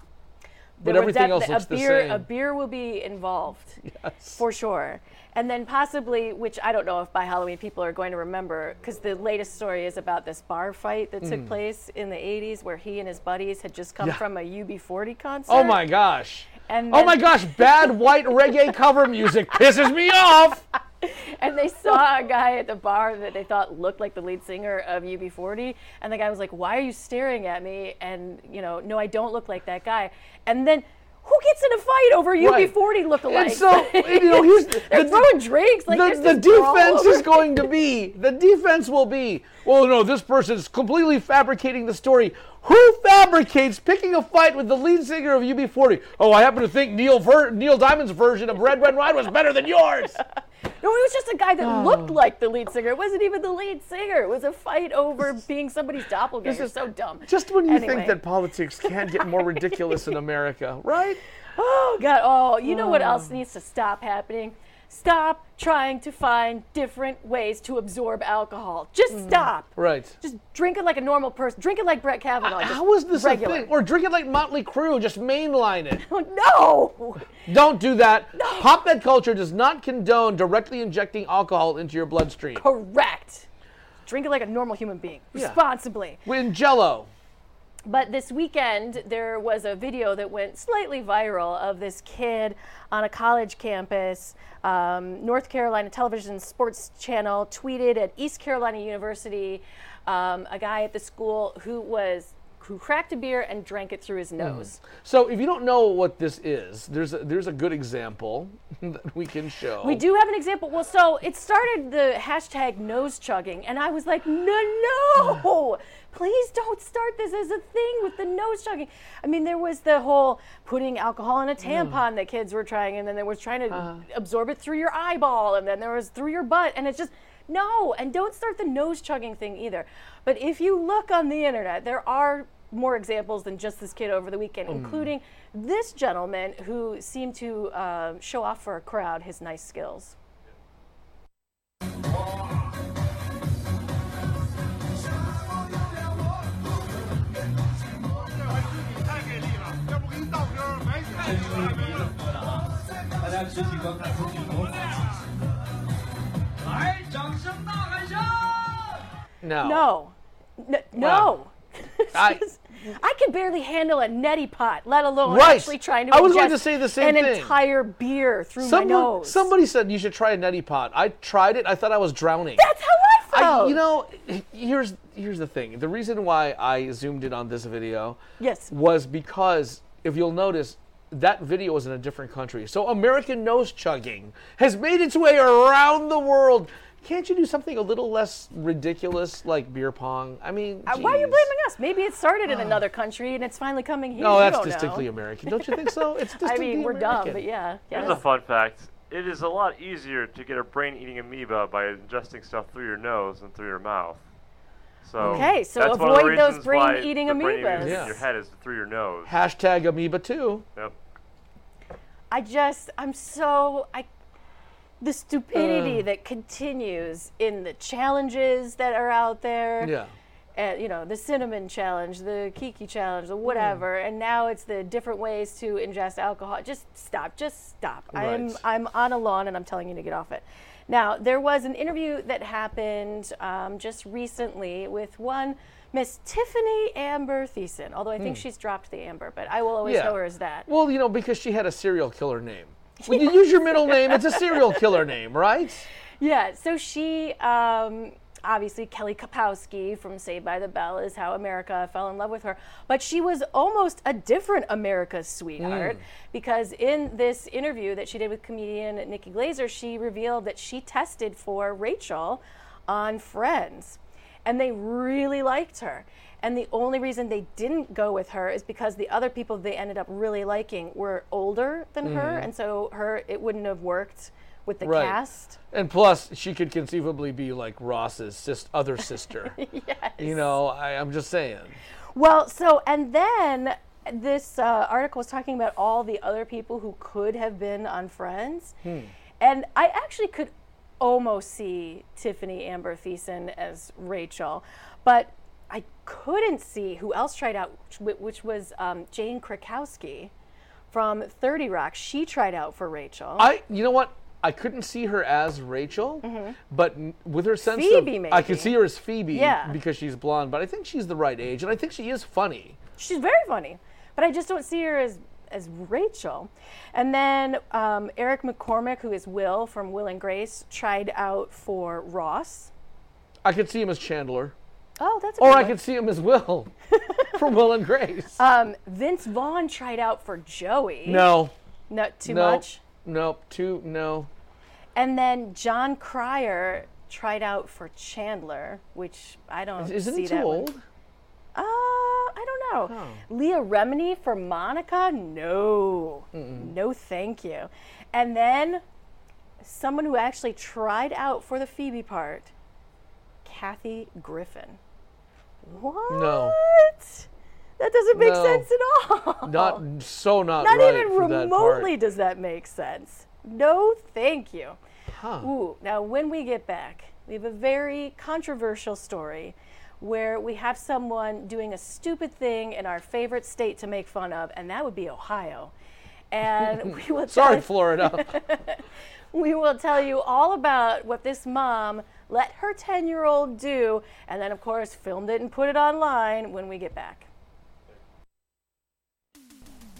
But everything that- else a looks beer, the same. A beer will be involved, yes. for sure. And then possibly, which I don't know if by Halloween people are going to remember, because the latest story is about this bar fight that took Mm. place in the 80s where he and his buddies had just come Yeah. from a UB40 concert. Oh my gosh. And oh my gosh, bad white reggae cover music pisses me off. And they saw a guy at the bar that they thought looked like the lead singer of UB40. And the guy was like, Why are you staring at me? And, you know, no, I don't look like that guy. And then who gets in a fight over Right. UB40 lookalikes? And so, you know, here's They're the- throwing drinks. Like, the, the defense is going to be the defense will be well no this person's completely fabricating the story who fabricates picking a fight with the lead singer of ub40 oh i happen to think neil Ver- neil diamond's version of red red ride was better than yours No, it was just a guy that Oh. looked like the lead singer. It wasn't even the lead singer. It was a fight over being somebody's doppelganger. This is- so dumb. just when you Anyway. think that politics can't get more ridiculous in america right Oh God! Oh, you know what Oh. else needs to stop happening? Stop trying to find different ways to absorb alcohol. Just hmm. stop. Right. Just drink it like a normal person. Drink it like Brett Kavanaugh. just How is this regular. a thing? Or drink it like Motley Crue, just mainline it. no! Don't do that. No. Pop that culture does not condone directly injecting alcohol into your bloodstream. Correct. Drink it like a normal human being, Yeah. responsibly. With Jello. But this weekend, there was a video that went slightly viral of this kid on a college campus. Um, North Carolina Television Sports Channel tweeted at East Carolina University um, a guy at the school who was who cracked a beer and drank it through his nose. So if you don't know what this is, there's a, there's a good example that we can show. We do have an example. Well, so it started the hashtag nose chugging, and I was like, no, no, please don't start this as a thing with the nose chugging. I mean, there was the whole putting alcohol in a tampon that kids were trying, and then there was trying to absorb it through your eyeball, and then there was through your butt, and it's just, no, and don't start the nose chugging thing either. But if you look on the internet, there are more examples than just this kid over the weekend, Mm. including this gentleman who seemed to um, show off for a crowd his nice skills. No. No. No. I- I can barely handle a neti pot, let alone Right. actually trying to I was going to say the same an thing. entire beer through my nose. somebody said you should try a neti pot. I tried it. I thought I was drowning. That's how I felt. I, you know, here's here's the thing. The reason why I zoomed in on this video Yes. was because if you'll notice, that video was in a different country. So American nose chugging has made its way around the world. Can't you do something a little less ridiculous like beer pong? I mean, Uh, why are you blaming us? Maybe it started in another country and it's finally coming here. No, You that's don't distinctly know. American. Don't you think so? It's I distinctly mean, we're dumb, but yeah. Here's a fun fact. It is a lot easier to get a brain-eating amoeba by ingesting stuff through your nose than through your mouth. So Okay, so that's one of the avoid those brain-eating the brain-eating amoebas. Yeah. your head is through your nose. Hashtag amoeba too. Yep. I just, I'm so, I, the stupidity Uh. that continues in the challenges that are out there. Yeah. uh, you know, the cinnamon challenge, the kiki challenge, the whatever, and now it's the different ways to ingest alcohol. Just stop. Just stop. I'm I'm on a lawn and I'm telling you to get off it. Now there was an interview that happened um, just recently with one Miss Tiffani Amber Thiessen. Although I think Hmm. she's dropped the Amber, but I will always Yeah. know her as that. Well, you know, because she had a serial killer name. When you use your middle name, it's a serial killer name, right? Yeah, so she, um, obviously, Kelly Kapowski from Saved by the Bell is how America fell in love with her. But she was almost a different America's sweetheart Mm. because in this interview that she did with comedian Nikki Glazer, she revealed that she tested for Rachel on Friends. And they really liked her. And the only reason they didn't go with her is because the other people they ended up really liking were older than her, Mhm. and so her it wouldn't have worked with the right. cast. And plus, she could conceivably be like Ross's sis- other sister. yes. You know, I, I'm just saying. Well, so and then this uh, article was talking about all the other people who could have been on Friends, Hmm. and I actually could almost see Tiffani Amber Thiessen as Rachel, but I couldn't see who else tried out, which, which was um, Jane Krakowski from Thirty Rock. She tried out for Rachel. I, you know what? I couldn't see her as Rachel, but with her sense Mm-hmm. Phoebe, of, I could see her as Phoebe Yeah. because she's blonde. But I think she's the right age, and I think she is funny. She's very funny, but I just don't see her as as Rachel. And then um, Eric McCormack, who is Will from Will and Grace, tried out for Ross. I could see him as Chandler, Oh, that's a or I could see him as Will from Will and Grace. Um, Vince Vaughn tried out for Joey. no, not too no, much. Nope, two, no. And then Jon Cryer tried out for Chandler, which I don't Isn't see he too that one. old? Uh, I don't know. Leah Remini for Monica? No. No, thank you. And then someone who actually tried out for the Phoebe part, Kathy Griffin. What? No. That doesn't make No. sense at all. Not so not, Not right even that remotely part. does that make sense. No, thank you. Huh. Ooh, now when we get back, we have a very controversial story where we have someone doing a stupid thing in our favorite state to make fun of, and that would be Ohio. And we will Sorry, Florida. we will tell you all about what this mom let her 10 year old do, and then, of course, filmed it and put it online when we get back.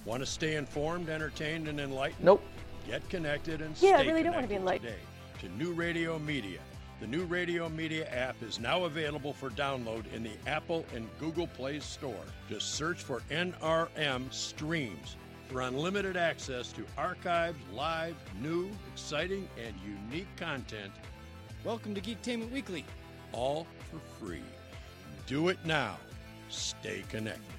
Want to stay informed, entertained, and enlightened? Nope. Get connected and Yeah, I stay really don't wanna be connected enlightened. today to New Radio Media. The New Radio Media app is now available for download in the Apple and Google Play Store. Just search for NRM Streams for unlimited access to archived, live, new, exciting, and unique content. Welcome to Geektainment Weekly. All for free. Do it now. Stay connected.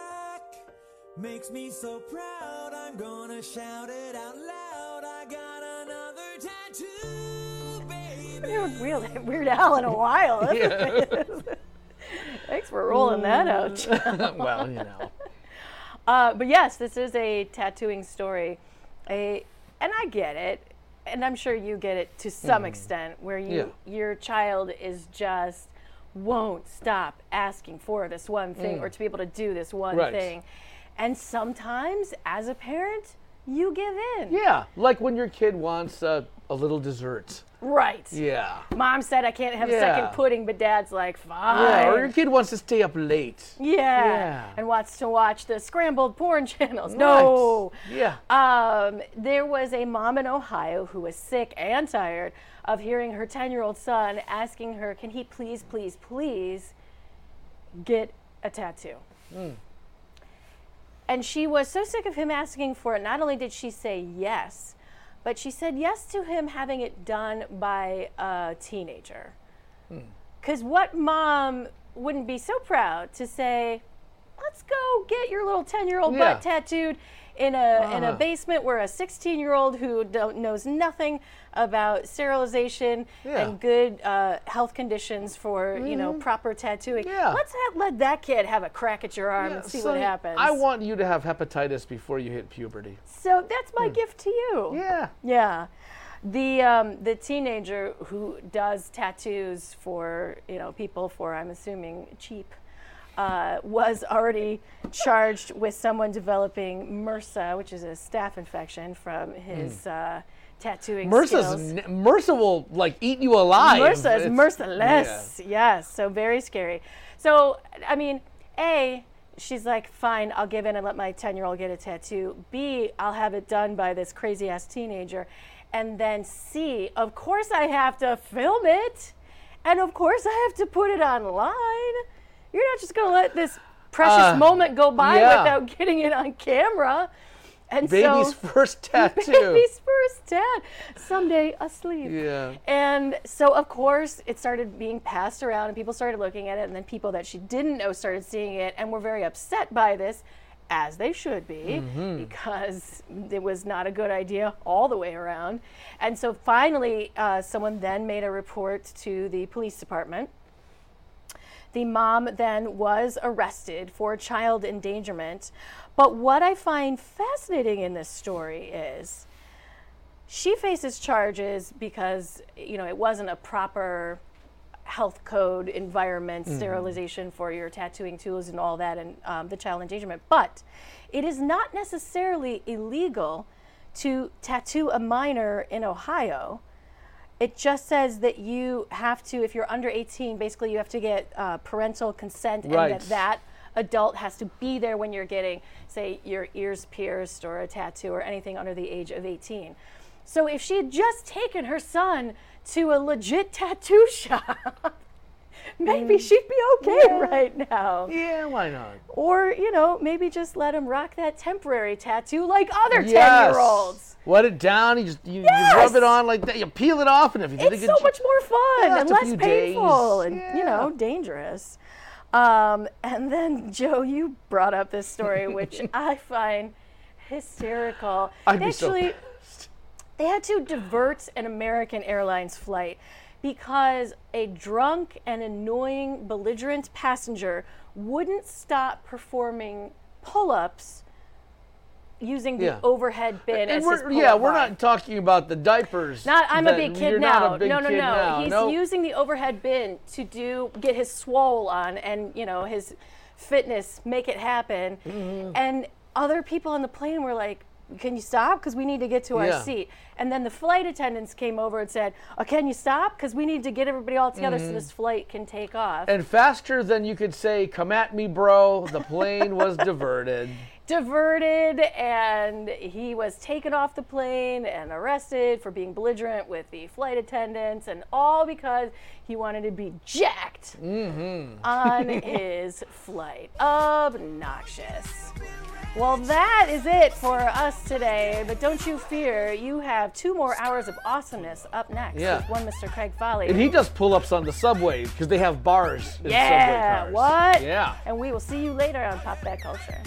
Makes me so proud, I'm gonna shout it out loud. I got another tattoo, baby. We haven't Weird, Weird Al in a while. Yeah. Thanks for rolling that out. Well, you know. Uh, but yes, this is a tattooing story, a, and I get it, and I'm sure you get it to some Mhm. extent, where you your child is just won't stop asking for this one thing Mm. or to be able to do this one Right. thing, and sometimes as a parent, you give in. Yeah, like when your kid wants uh, a little dessert. Right. Yeah. Mom said I can't have Yeah. second pudding, but dad's like, fine. Yeah, or your kid wants to stay up late. Yeah. Yeah. And wants to watch the scrambled porn channels. No. Yeah. Um, there was a mom in Ohio who was sick and tired of hearing her 10 year old son asking her, can he please, please, please get a tattoo? Mm. And she was so sick of him asking for it. Not only did she say yes, but she said yes to him having it done by a teenager. Hmm. Because what mom wouldn't be so proud to say, let's go get your little 10 year old Yeah. butt tattooed in a, in a Uh-huh. basement where a 16 year old who don't, knows nothing about sterilization Yeah. and good uh, health conditions for, you know, Mhm. proper tattooing. Yeah. Let's ha- let that kid have a crack at your arm and see what happens. I want you to have hepatitis before you hit puberty. So that's my gift to you. Yeah. Yeah. The um, the teenager who does tattoos for you know people for I'm assuming cheap uh, was already charged with someone developing MRSA, which is a staph infection from his uh, tattooing MRSA's skills. n- MRSA will like eat you alive. MRSA is It's- merciless. Yes, so very scary. So, I mean, A, she's like, fine, I'll give in and let my 10 year old get a tattoo. B, I'll have it done by this crazy ass teenager. And then C, of course I have to film it. And of course I have to put it online. You're not just going to let this precious Uh, moment go by yeah. without getting it on camera. And Baby's so, first tattoo. Baby's first tat. Someday asleep. Yeah. And so, of course, it started being passed around, and people started looking at it, and then people that she didn't know started seeing it and were very upset by this, as they should be, Mhm. because it was not a good idea all the way around. And so, finally, uh, someone then made a report to the police department. The mom then was arrested for child endangerment. But what I find fascinating in this story is she faces charges because you know it wasn't a proper health code environment Mhm. sterilization for your tattooing tools and all that and um, the child endangerment but it is not necessarily illegal to tattoo a minor in ohio it just says that you have to if you're under 18 basically you have to get uh, parental consent and that that adult has to be there when you're getting say your ears pierced or a tattoo or anything under the age of 18 so if she had just taken her son to a legit tattoo shop maybe she'd be okay Yeah. right now Yeah, why not? or you know maybe just let him rock that temporary tattoo like other 10 Yes. year olds Wet it down. You just you, Yes. you rub it on like that. You peel it off, and if you did a it's good so jo- much more fun Yeah, and less painful days. and you know dangerous um, and then joe you brought up this story which i find hysterical I'd They be so actually they had to divert an american airlines flight because a drunk and annoying belligerent passenger wouldn't stop performing pull-ups using the Yeah. overhead bin And as we're, yeah, we're not talking about the diapers. Not I'm a big kid now. A big no, no, no. now. He's Nope. using the overhead bin to do get his swole on and you know his fitness make it happen. Mm-hmm. And other people on the plane were like, "Can you stop? Because we need to get to our Yeah. seat." And then the flight attendants came over and said, oh, "Can you stop? Because we need to get everybody all together so Mhm. this flight can take off." And faster than you could say, "Come at me, bro." The plane was diverted. diverted and he was taken off the plane and arrested for being belligerent with the flight attendants and all because he wanted to be jacked Mm-hmm. on his flight. Obnoxious. Well, that is it for us today, but don't you fear, you have two more hours of awesomeness up next Yeah. with one Mr. Craig Folly. And he does pull-ups on the subway because they have bars in yeah, what? Yeah. And we will see you later on Pop That Culture.